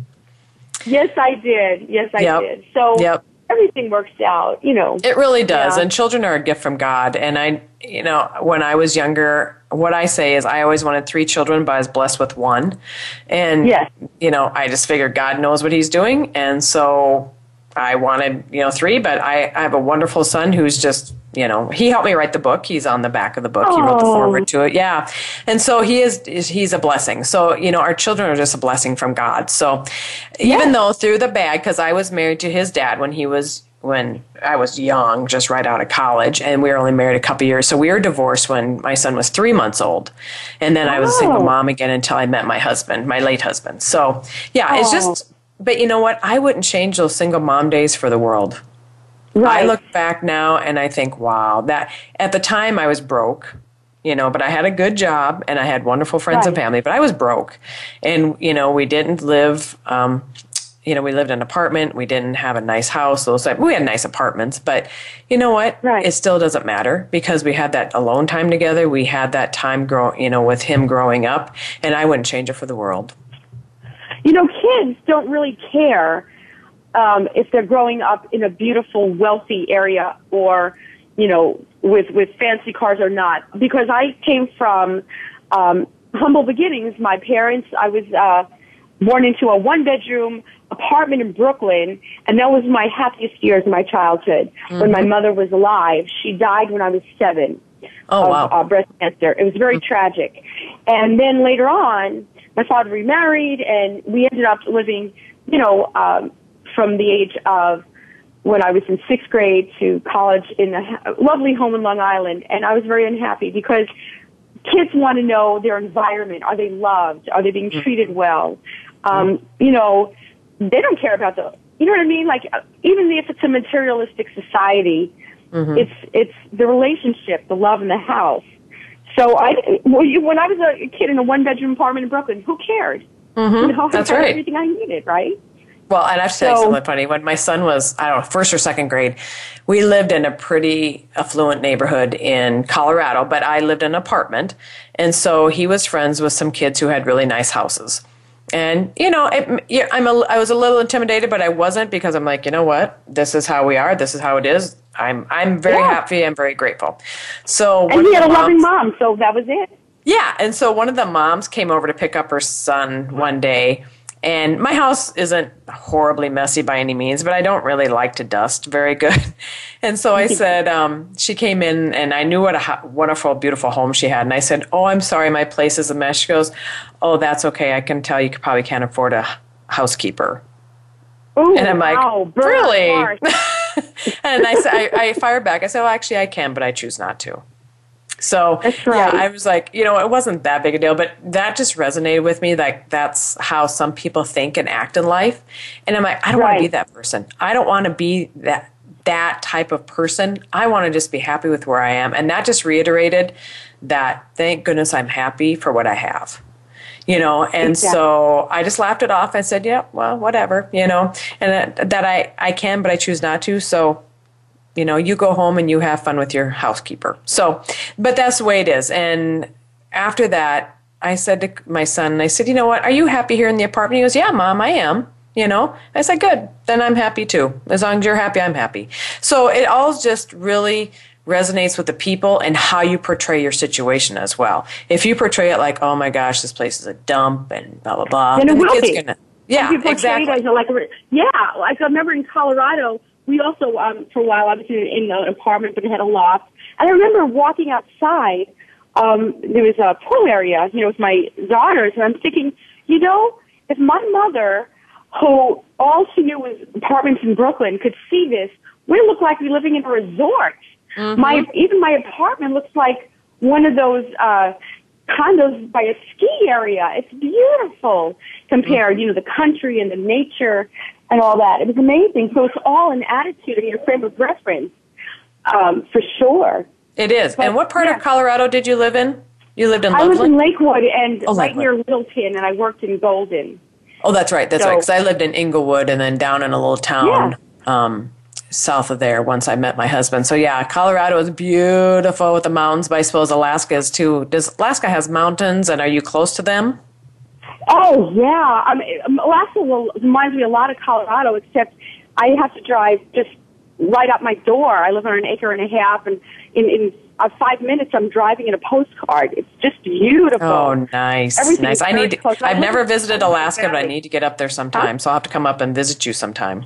S4: yes, I did. Yes, I
S3: Yep.
S4: did. So
S3: Yep.
S4: everything works out. You know.
S3: It really does.
S4: Yeah.
S3: And children are a gift from God. And I, you know, when I was younger, what I say is I always wanted three children, but I was blessed with one. And,
S4: Yes.
S3: you know, I just figured God knows what he's doing. And so I wanted, you know, three, but I, I have a wonderful son who's just, you know, he helped me write the book. He's on the back of the book. He wrote the
S4: Oh.
S3: foreword to it. Yeah. And so he is, is- he's a blessing. So, you know, our children are just a blessing from God. So even though through the bad, because I was married to his dad when he was, when I was young, just right out of college, and we were only married a couple years. So we were divorced when my son was three months old. And then I was a single
S4: Oh.
S3: mom again until I met my husband, my late husband. So yeah, it's
S4: Oh.
S3: just, but you know what? I wouldn't change those single mom days for the world.
S4: Right.
S3: I look back now and I think, wow, that at the time I was broke, you know, but I had a good job and I had wonderful friends and family, but I was broke. And, you know, we didn't live, um, you know, we lived in an apartment. We didn't have a nice house. Those type, we had nice apartments, but you know what?
S4: Right.
S3: It still doesn't matter because we had that alone time together. We had that time grow, you know, with him growing up, and I wouldn't change it for the world.
S4: you know, kids don't really care um, if they're growing up in a beautiful, wealthy area or, you know, with with fancy cars or not. Because I came from um, humble beginnings. My parents, I was uh, born into a one bedroom apartment in Brooklyn, and that was my happiest years of my childhood. When my mother was alive, she died when I was seven
S3: Oh,
S4: of
S3: wow.
S4: uh, breast cancer. It was very tragic. And then later on, my father remarried, and we ended up living, you know, um, from the age of when I was in sixth grade to college in a lovely home in Long Island. And I was very unhappy because kids want to know their environment. Are they loved? Are they being treated well? Um, you know, they don't care about the, you know what I mean? Like, uh, even if it's a materialistic society, mm-hmm. it's, it's the relationship, the love in the house. So I, when I was a kid in a one bedroom apartment in Brooklyn, who cared?
S3: Mm-hmm. You know, That's right.
S4: Everything I needed, right?
S3: Well, and I have to tell you something funny. When my son was, I don't know, first or second grade, we lived in a pretty affluent neighborhood in Colorado, but I lived in an apartment. And so he was friends with some kids who had really nice houses. And, you know, it, yeah, I'm a, I was a little intimidated, but I wasn't because I'm like, you know what? This is how we are. This is how it is. I'm, I'm very yeah. happy. I'm very grateful. So,
S4: and he had a moms, loving mom. So that was it.
S3: Yeah. And so one of the moms came over to pick up her son one day and my house isn't horribly messy by any means, but I don't really like to dust very good. And so I said, um, she came in and I knew what a wonderful, beautiful home she had. And I said, Oh, I'm sorry, my place is a mess. She goes, Oh, that's okay. I can tell you probably can't afford a housekeeper.
S4: Ooh,
S3: and I'm like,
S4: wow,
S3: Really? and I, I, I fired back. I said, Well, actually, I can, but I choose not to. So
S4: right. yeah,
S3: I was like, you know, it wasn't that big a deal, but that just resonated with me. Like that's how some people think and act in life. And I'm like, I don't right. want to be that person. I don't want to be that that type of person. I want to just be happy with where I am. And that just reiterated that thank goodness I'm happy for what I have. You know, and exactly. so I just laughed it off I said, yeah, well, whatever, you know, and that, that I, I can, but I choose not to. So you know, you go home and you have fun with your housekeeper. So, but that's the way it is. And after that, I said to my son, I said, you know what, are you happy here in the apartment? He goes, yeah, mom, I am. You know, I said, good, then I'm happy too. As long as you're happy, I'm happy. So it all just really resonates with the people and how you portray your situation as well. If you portray it like, oh my gosh, this place is a dump and blah, blah, blah,
S4: then,
S3: then
S4: the kid's
S3: gonna, yeah, exactly.
S4: Like, yeah, like I remember in Colorado, we also, um, for a while, I was in, in an apartment, but it had a loft. And I remember walking outside. Um, there was a pool area, you know, with my daughters, and I'm thinking, you know, if my mother, who all she knew was apartments in Brooklyn, could see this, we look like we're living in a resort. Mm-hmm. My even my apartment looks like one of those uh, condos by a ski area. It's beautiful compared, mm-hmm. you know, the country and the nature and all that. It was amazing. So it's all an attitude and your frame of reference, um, for sure.
S3: It is. But, and what part yeah. of Colorado did you live in? You lived in
S4: Lakewood.
S3: I
S4: was in Lakewood and oh, right Lakewood. near Littleton, and I worked in Golden.
S3: Oh, that's right. That's so, right. Because I lived in Englewood and then down in a little town yeah. um, south of there once I met my husband. So yeah, Colorado is beautiful with the mountains, but I suppose Alaska is too. Does Alaska has mountains, and are you close to them?
S4: Oh yeah, I mean, Alaska will, reminds me a lot of Colorado, except I have to drive just right up my door. I live on an acre and a half, and in in uh, five minutes I'm driving in a postcard. It's just beautiful.
S3: Oh, nice, Everything nice. I need. To, I've never visited Alaska, but I need to get up there sometime. Huh? So I'll have to come up and visit you sometime.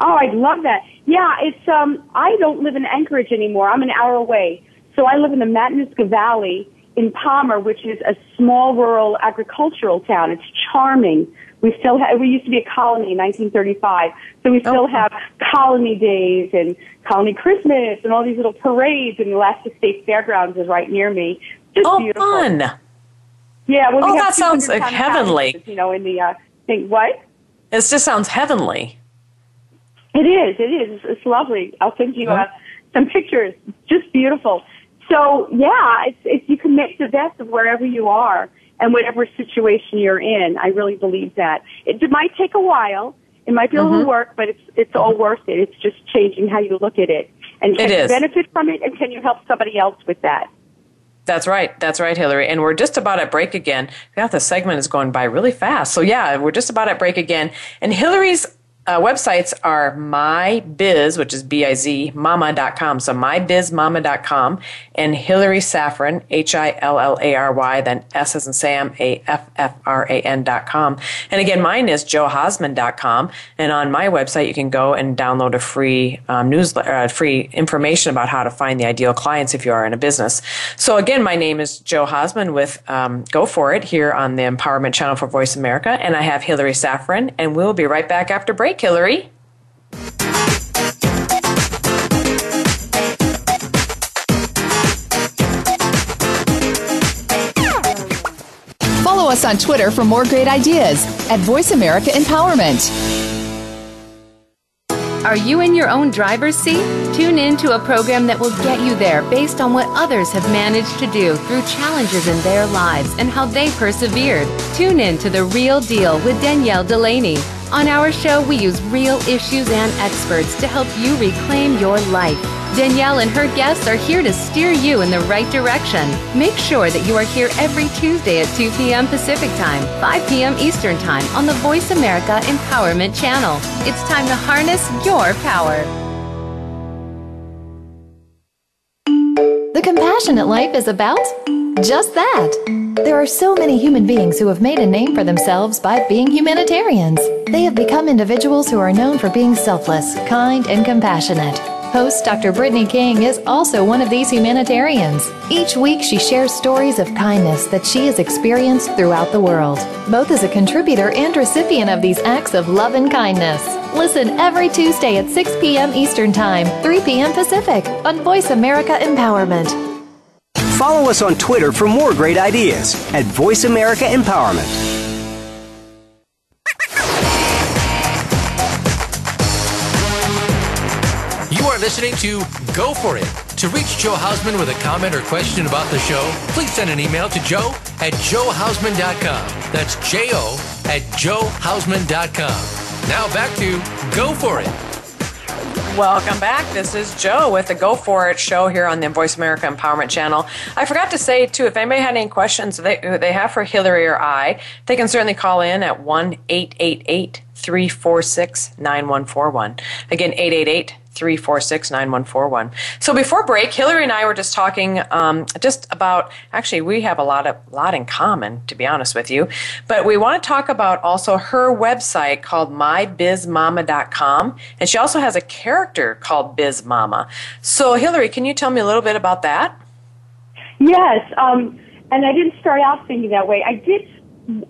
S4: Oh, I'd love that. Yeah, it's um. I don't live in Anchorage anymore. I'm an hour away, so I live in the Matanuska Valley in Palmer, which is a small rural agricultural town. It's charming. We still have, we used to be a colony in 1935, so we still oh. have colony days and colony Christmas and all these little parades and the Alaska State Fairgrounds is right near me. Just
S3: oh,
S4: beautiful.
S3: fun.
S4: Yeah, well,
S3: oh, that sounds like heavenly.
S4: Houses, you know, in the uh, thing, what?
S3: It just sounds heavenly.
S4: It is. It is. It's lovely. I'll send you uh, some pictures. Just beautiful. So yeah, it's, it's, you can make the best of wherever you are and whatever situation you're in. I really believe that. It, it might take a while. It might be a mm-hmm. little work, but it's, it's all worth it. It's just changing how you look at it. And can you benefit from it and can you help somebody else with that?
S3: That's right. That's right, Hillary. And we're just about at break again. Yeah, the segment is going by really fast. So yeah, we're just about at break again. And Hillary's uh, websites are mybiz, which is B-I-Z, mama.com. So mybizmama.com and Hillary Saffran, H-I-L-L-A-R-Y, then S as in Sam, A-F-F-R-A-N dot com. And again, mine is joehausman.com. And on my website, you can go and download a free um, newsletter, uh, free information about how to find the ideal clients if you are in a business. So again, my name is Joe Hausman with um, Go For It here on the Empowerment Channel for Voice America. And I have Hillary Saffran, and we'll be right back after break. Hillary.
S6: us on Twitter for more great ideas at Voice America Empowerment.
S7: Are you in your own driver's seat? Tune in to a program that will get you there based on what others have managed to do through challenges in their lives and how they persevered. Tune in to The Real Deal with Danielle Delaney. On our show, we use real issues and experts to help you reclaim your life. Danielle and her guests are here to steer you in the right direction. Make sure that you are here every Tuesday at 2 p.m. Pacific Time, 5 p.m. Eastern Time on the Voice America Empowerment Channel. It's time to harness your power.
S8: The Compassionate Life is about just that. There are so many human beings who have made a name for themselves by being humanitarians. They have become individuals who are known for being selfless, kind, and compassionate. Host Dr. Brittany King is also one of these humanitarians. Each week, she shares stories of kindness that she has experienced throughout the world, both as a contributor and recipient of these acts of love and kindness. Listen every Tuesday at 6 p.m. Eastern Time, 3 p.m. Pacific on Voice America Empowerment.
S5: Follow us on Twitter for more great ideas at Voice America Empowerment.
S2: You are listening to Go For It. To reach Joe Hausman with a comment or question about the show, please send an email to joe at joehausman.com. That's J O at joehausman.com. Now back to Go For It.
S3: Welcome back. This is Joe with the Go For It show here on the Voice America Empowerment Channel. I forgot to say, too, if anybody had any questions they, they have for Hillary or I, they can certainly call in at 1 888 346 9141. Again, 888 346 9141. So before break, Hillary and I were just talking um, just about, actually, we have a lot, of, lot in common, to be honest with you. But we want to talk about also her website called mybizmama.com. And she also has a character called Biz Mama. So, Hillary, can you tell me a little bit about that?
S4: Yes. Um, and I didn't start out thinking that way. I did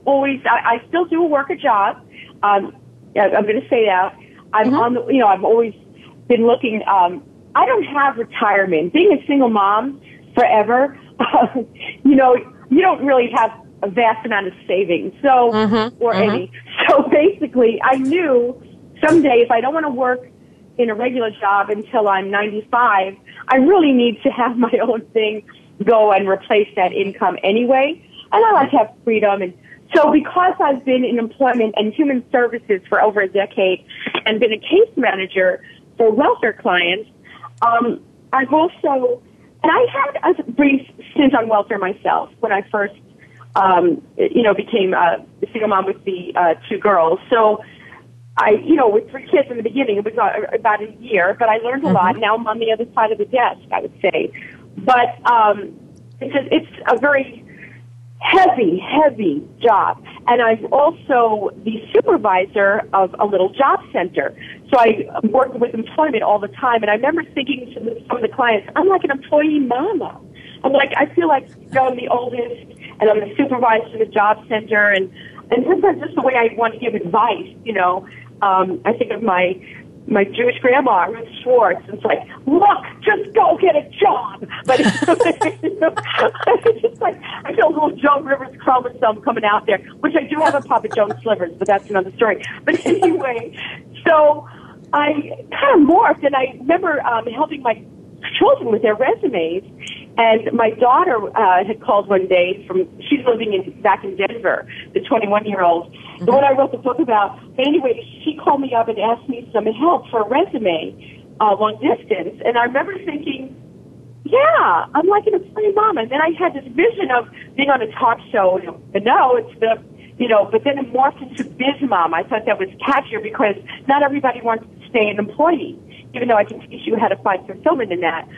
S4: always, I, I still do work a job. Um, I'm going to say that. I'm mm-hmm. on the, you know, I'm always been looking. Um, I don't have retirement. Being a single mom forever, uh, you know, you don't really have a vast amount of savings, so mm-hmm, or mm-hmm. any. So basically, I knew someday if I don't want to work in a regular job until I'm 95, I really need to have my own thing go and replace that income anyway. And I like to have freedom and so because I've been in employment and human services for over a decade and been a case manager for welfare clients. Um, I've also, and I had a brief stint on welfare myself when I first, um, you know, became a single mom with the uh, two girls. So I, you know, with three kids in the beginning, it was about a year, but I learned a mm-hmm. lot. Now I'm on the other side of the desk, I would say. But um, it's a, it's a very heavy, heavy job. And I'm also the supervisor of a little job center. So I work with employment all the time. And I remember thinking to some of the clients, I'm like an employee mama. I'm like, I feel like you know, I'm the oldest and I'm the supervisor of the job center. And, and sometimes just the way I want to give advice, you know, um, I think of my my Jewish grandma, Ruth Schwartz. It's like, look, just go get a job. But it's just like, I feel a little Joan Rivers chromosome coming out there, which I do have a Papa Jones slivers, but that's another story. But anyway, so I kind of morphed, and I remember um, helping my children with their resumes. And my daughter uh, had called one day from, she's living in, back in Denver, the 21 year old. Mm-hmm. The one I wrote the book about. Anyway, she called me up and asked me some help for a resume, uh, long distance. And I remember thinking, yeah, I'm like an employee mom. And then I had this vision of being on a talk show. But no, it's the, you know, but then it morphed into biz mom. I thought that was catchier because not everybody wants to stay an employee even though I can teach you how to find fulfillment in that.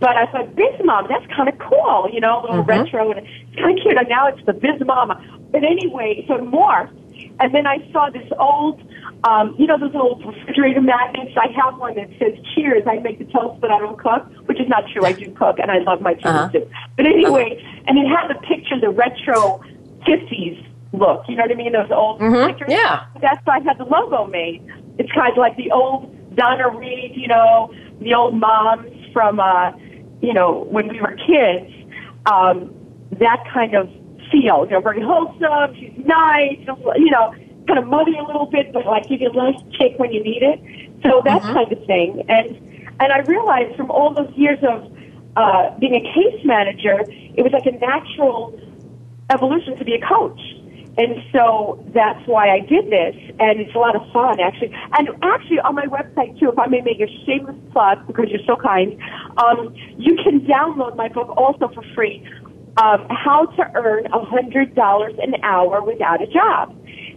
S4: But I thought, Biz Mom, that's kind of cool, you know, a little mm-hmm. retro, and it's kind of cute. And now it's the Biz Mama. But anyway, so it morphed. And then I saw this old, um, you know, those old refrigerator magnets. I have one that says "Cheers." I make the toast, but I don't cook, which is not true. I do cook, and I love my tiramisu. Uh-huh. But anyway, uh-huh. and it had the picture, the retro '50s look. You know what I mean? Those old
S3: mm-hmm.
S4: pictures.
S3: Yeah.
S4: That's why I had the logo made. It's kind of like the old Donna Reed, you know, the old moms from, uh, you know, when we were kids, um, that kind of feel. You know, very wholesome. She's nice. You know, kind of muddy a little bit, but like give you a nice kick when you need it. So that mm-hmm. kind of thing. And and I realized from all those years of uh, being a case manager, it was like a natural evolution to be a coach. And so that's why I did this, and it's a lot of fun, actually. And actually, on my website, too, if I may make a shameless plug, because you're so kind, um, you can download my book also for free, um, How to Earn a $100 an Hour Without a Job.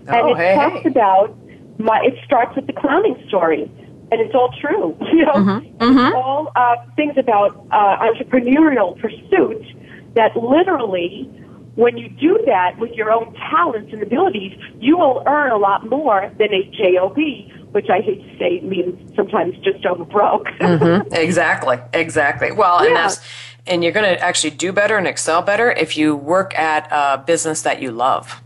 S4: Oh, and it hey, talks hey. about, my, it starts with the clowning story and it's all true. You know, mm-hmm. Mm-hmm. all uh, things about uh, entrepreneurial pursuit that literally, when you do that with your own talents and abilities, you will earn a lot more than a job, which I hate to say means sometimes just over broke.
S3: mm-hmm. Exactly, exactly. Well, yeah. and that's and you're going to actually do better and excel better if you work at a business that you love.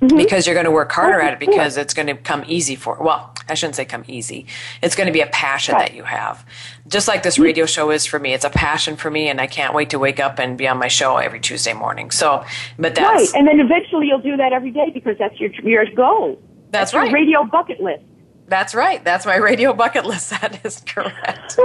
S3: Mm-hmm. Because you're going to work harder at it because it's going to come easy for well I shouldn't say come easy. It's going to be a passion right. that you have. Just like this radio show is for me. It's a passion for me and I can't wait to wake up and be on my show every Tuesday morning. So, but that's.
S4: Right. And then eventually you'll do that every day because that's your, your goal.
S3: That's,
S4: that's
S3: right.
S4: radio bucket list.
S3: That's right. That's my radio bucket list. That is correct.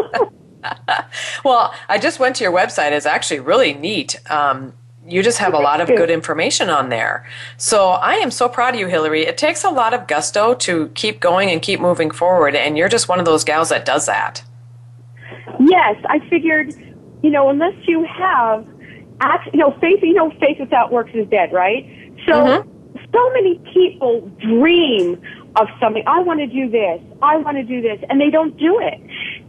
S3: well, I just went to your website. It's actually really neat. Um, you just have a lot of good information on there. So I am so proud of you, Hillary. It takes a lot of gusto to keep going and keep moving forward, and you're just one of those gals that does that.
S4: Yes, I figured, you know, unless you have, act, you know, faith, you know, faith without works is dead, right? So, mm-hmm. so many people dream of something. I want to do this. I want to do this, and they don't do it.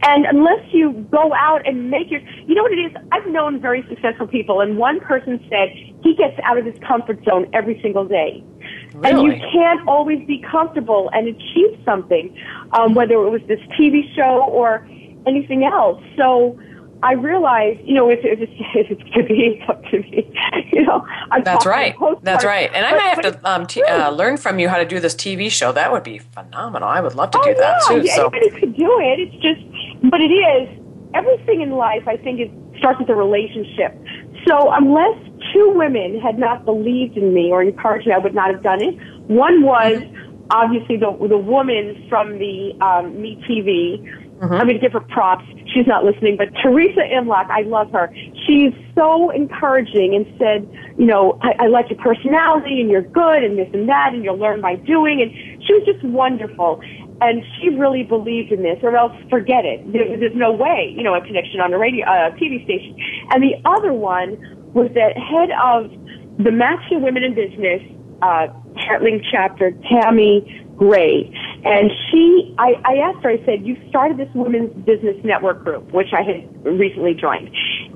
S4: And unless you go out and make your, you know what it is? I've known very successful people, and one person said he gets out of his comfort zone every single day. Really? And you can't always be comfortable and achieve something, um, whether it was this TV show or anything else. So I realized, you know, if, if it's if it's to be it's up to me, you know, I'm
S3: that's right. That's right. And I might have to um, t- uh, learn from you how to do this TV show. That would be phenomenal. I would love to do
S4: oh,
S3: that too.
S4: Yeah, so anybody could do it. It's just, but it is everything in life. I think it starts with a relationship. So unless two women had not believed in me or encouraged me, I would not have done it. One was mm-hmm. obviously the the woman from the um, Me TV Mm-hmm. I'm going to give her props. She's not listening, but Teresa Imlach, I love her. She's so encouraging and said, you know, I, I like your personality and you're good and this and that and you'll learn by doing. And she was just wonderful. And she really believed in this, or else forget it. There, there's no way, you know, a connection on a radio, uh, TV station. And the other one was that head of the Master Women in Business, uh, Hartling chapter, Tammy Gray. And she, I, I asked her, I said, you started this women's business network group, which I had recently joined.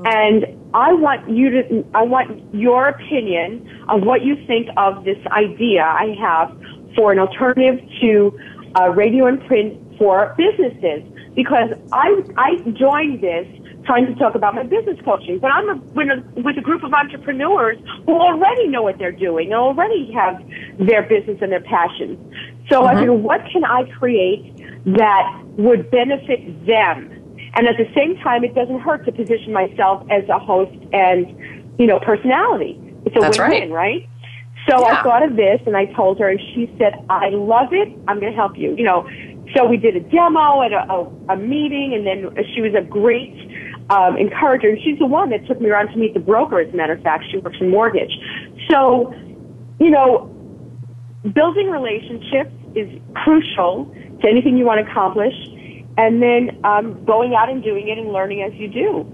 S4: And I want you to, I want your opinion of what you think of this idea I have for an alternative to uh, radio and print for businesses. Because I, I joined this trying to talk about my business coaching. But I'm a, with, a, with a group of entrepreneurs who already know what they're doing and already have their business and their passions. So mm-hmm. I figured, what can I create that would benefit them? And at the same time, it doesn't hurt to position myself as a host and, you know, personality. It's a
S3: That's
S4: win-win,
S3: right?
S4: right? So yeah. I thought of this and I told her and she said, I love it. I'm going to help you. You know, so we did a demo at a, a, a meeting and then she was a great um, encourager. And she's the one that took me around to meet the broker, as a matter of fact. She works in mortgage. So, you know, building relationships is crucial to anything you want to accomplish. And then um, going out and doing it and learning as you do.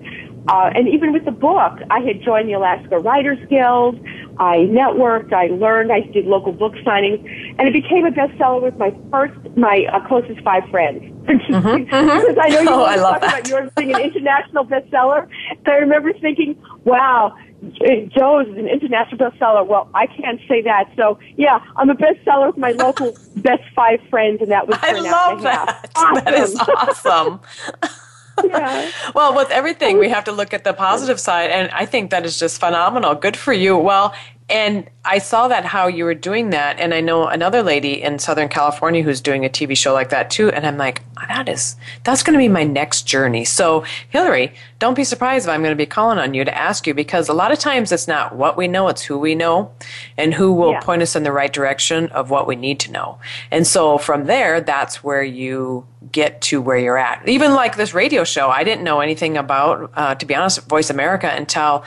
S4: Uh, and even with the book, I had joined the Alaska Writers Guild. I networked. I learned. I did local book signings, and it became a bestseller with my first, my uh, closest five friends. Mm-hmm, mm-hmm. because I know you
S3: oh,
S4: want
S3: to talk
S4: about yours being an international bestseller. I remember thinking, "Wow, Joe's is an international bestseller." Well, I can't say that. So yeah, I'm a bestseller with my local best five friends, and that was
S3: I love that. Awesome. That is awesome. Yeah. Well, with everything, we have to look at the positive side, and I think that is just phenomenal. Good for you. Well, and I saw that how you were doing that, and I know another lady in Southern California who's doing a TV show like that too. And I'm like, that is that's going to be my next journey. So Hillary, don't be surprised if I'm going to be calling on you to ask you because a lot of times it's not what we know, it's who we know, and who will
S4: Yeah.
S3: point us in the right direction of what we need to know. And so from there, that's where you get to where you're at. Even like this radio show, I didn't know anything about, uh, to be honest, Voice America until.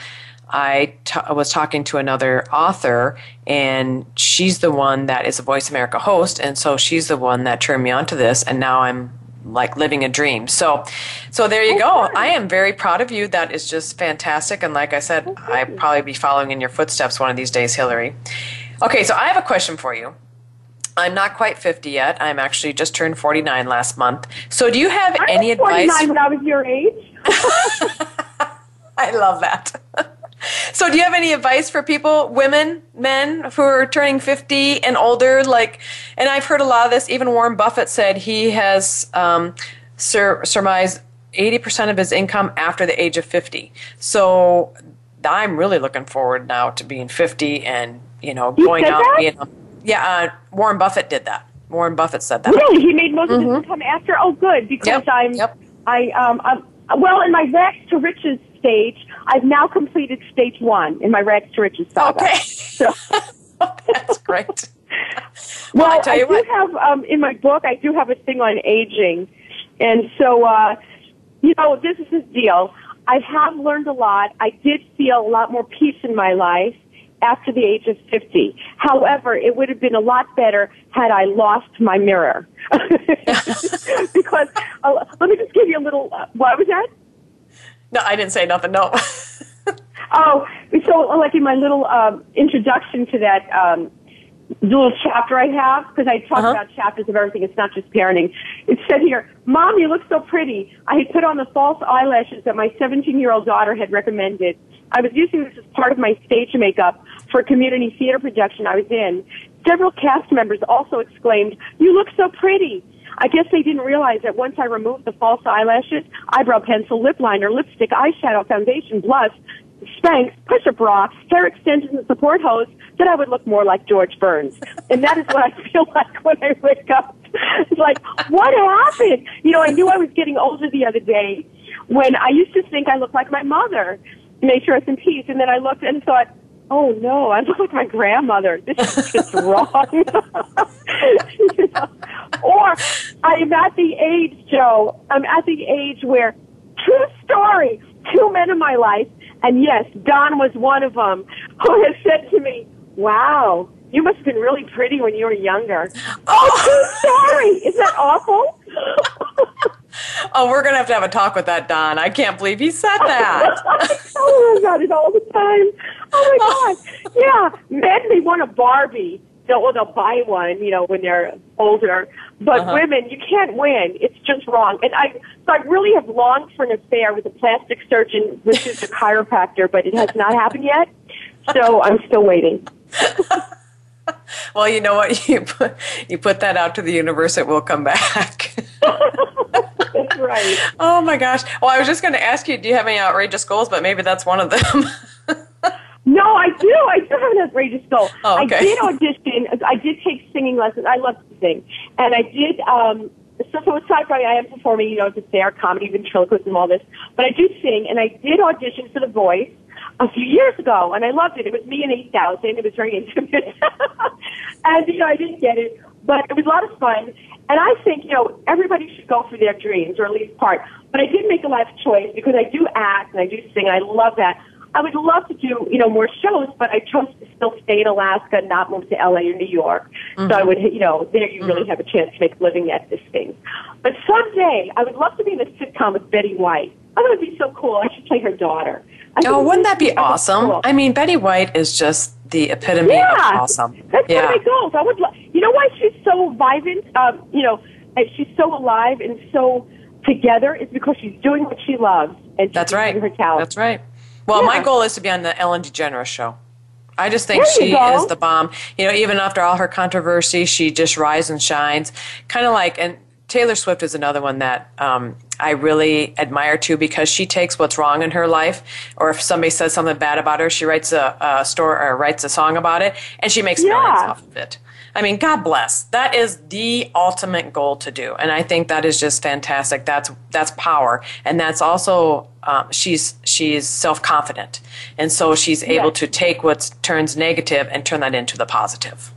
S3: I t- was talking to another author, and she's the one that is a Voice America host, and so she's the one that turned me on to this, and now I'm like living a dream. So, so there you oh, go. I am very proud of you. That is just fantastic, and like I said, oh, I probably be following in your footsteps one of these days, Hillary. Okay, so I have a question for you. I'm not quite 50 yet. I'm actually just turned 49 last month. So, do you have
S4: I
S3: any
S4: was 49
S3: advice?
S4: when I was your age.
S3: I love that. so, do you have any advice for people, women, men who are turning 50 and older? Like, and I've heard a lot of this. Even Warren Buffett said he has um, sur- surmised 80% of his income after the age of 50. So, I'm really looking forward now to being 50 and, you know,
S4: You
S3: going out.
S4: that?
S3: Being, yeah, uh, Warren Buffett did that. Warren Buffett said that.
S4: Really, he made most of his income after. Oh, good, because
S3: Yep,
S4: I'm.
S3: yep.
S4: I um. I'm, well, in my rags to riches stage, I've now completed stage one in my rags to riches saga.
S3: Okay.
S4: So,
S3: That's great.
S4: well,
S3: I tell you
S4: do
S3: what.
S4: have um in my book. I do have a thing on aging, and so uh, you know, this is the deal. I have learned a lot. I did feel a lot more peace in my life after the age of 50. However, it would have been a lot better had I lost my mirror. because, uh, let me just give you a little, uh, what was that?
S3: No, I didn't say nothing. No.
S4: Oh, so like in my little um, introduction to that um, little chapter I have, because I talk
S3: Uh-huh.
S4: about chapters of everything. It's not just parenting. It said here, "Mom, you look so pretty." I had put on the false eyelashes that my 17-year-old daughter had recommended. I was using this as part of my stage makeup for a community theater production I was in. Several cast members also exclaimed, "You look so pretty." I guess they didn't realize that once I removed the false eyelashes, eyebrow pencil, lip liner, lipstick, eyeshadow, foundation, blush, Spanx, push-up bra, hair extensions, and support hose, that I would look more like George Burns. And that is what I feel like when I wake up. It's like, what happened? You know, I knew I was getting older the other day when I used to think I looked like my mother. May she rest in peace. And then I looked and thought, oh no, I look like my grandmother. This is just wrong. You know? Or I'm at the age, Joe, I'm at the age where, true story, two men in my life, and yes, Don was one of them, who has said to me, wow, you must have been really pretty when you were younger. Oh, story. Is that awful?
S3: oh, we're gonna have to have a talk with that Don. I can't believe he said that.
S4: oh, I got it all the time. Oh my god. Yeah, men they want a Barbie. They'll, they'll buy one, you know, when they're older. But
S3: Uh-huh.
S4: women, you can't win. It's just wrong. And I, so I really have longed for an affair with a plastic surgeon, which is a chiropractor, but it has not happened yet. So I'm still waiting.
S3: Well, you know what? You put you put that out to the universe, it will come back.
S4: That's right.
S3: oh my gosh. Well, I was just going to ask you, do you have any outrageous goals? But maybe that's one of them.
S4: No, I do. I do have an outrageous goal.
S3: Oh, okay.
S4: I did audition. I did take singing lessons. I love to sing, and I did. um so, so aside from I am performing, you know, it's a fair comedy, ventriloquism, and all this, but I do sing, and I did audition for The Voice a few years ago, and I loved it. It was me and eight thousand. It was very intimate, and you know, I didn't get it, but it was a lot of fun. And I think you know everybody should go for their dreams, or at least part. But I did make a life choice because I do act and I do sing. And I love that. I would love to do, you know, more shows, but I chose to still stay in Alaska and not move to LA or New York. So I mm-hmm. would, you know, there you really mm-hmm. have a chance to make a living at this thing. But someday, I would love to be in a sitcom with Betty White. Oh, I thought would be so cool. I should play her daughter. I
S3: oh, wouldn't that be
S4: I think it's
S3: awesome?
S4: cool.
S3: I mean, Betty White is just the epitome
S4: yeah,
S3: of awesome.
S4: That's
S3: yeah.
S4: one of my goals. I would. Lo- you know why she's so vibrant? Um, you know, she's so alive and so together is because she's doing what she loves and she's
S3: That's right.
S4: her talent.
S3: That's right. Well, my goal is to be on the Ellen DeGeneres show. I just think she
S4: go.
S3: is the bomb. You know, even after all her controversy, she just rises and shines. Kind of like, and Taylor Swift is another one that um, I really admire too because she takes what's wrong in her life, or if somebody says something bad about her, she writes a, a store or writes a song about it, and she makes
S4: Yeah.
S3: millions off of it. I mean, God bless. That is the ultimate goal to do, and I think that is just fantastic. That's that's power, and that's also um, she's she's self confident, and so she's able to take what turns negative and turn that into the positive.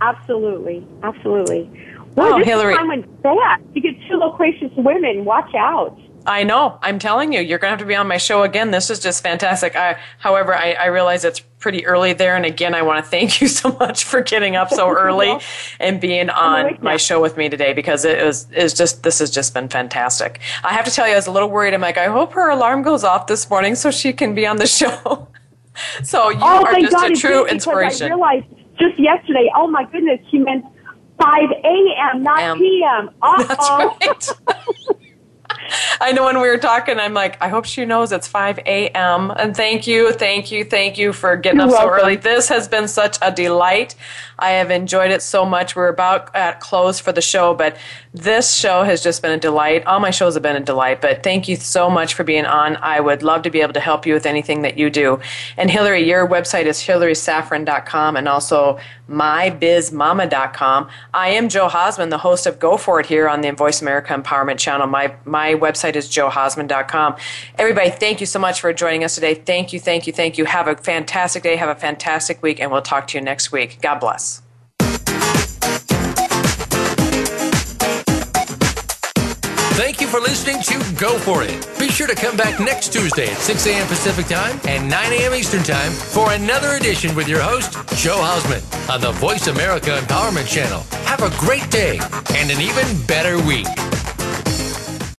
S4: Absolutely, absolutely. Well,
S3: Oh, Hillary.
S4: time went fast. You get two loquacious women. Watch out.
S3: I know. I'm telling you, you're going to have to be on my show again. This is just fantastic. I, however, I, I realize it's pretty early there, and again, I want to thank you so much for getting up so early and being on my show with me today because it is, is just this has just been fantastic. I have to tell you, I was a little worried. I'm like, I hope her alarm goes off this morning so she can be on the show. so you
S4: oh,
S3: are just
S4: God
S3: a true inspiration.
S4: I realized just yesterday. Oh my goodness, she meant 5 a.m. not p.m.
S3: That's right. I know when we were talking, I'm like, I hope she knows it's 5 a.m. And thank you, thank you, thank you for getting
S4: You're
S3: up so early. This has been such a delight. I have enjoyed it so much. We're about at close for the show, but this show has just been a delight. All my shows have been a delight, but thank you so much for being on. I would love to be able to help you with anything that you do. And Hillary, your website is hillarysaffran.com and also mybizmama.com. I am Joe Hausman, the host of Go For It here on the Voice America Empowerment Channel. My, my website is joehausman.com. Everybody, thank you so much for joining us today. Thank you, thank you, thank you. Have a fantastic day. Have a fantastic week, and we'll talk to you next week. God bless.
S2: Thank you for listening to Go For It. Be sure to come back next Tuesday at 6 a.m. Pacific Time and 9 a.m. Eastern Time for another edition with your host, Joe Hausman, on the Voice America Empowerment Channel. Have a great day and an even better week.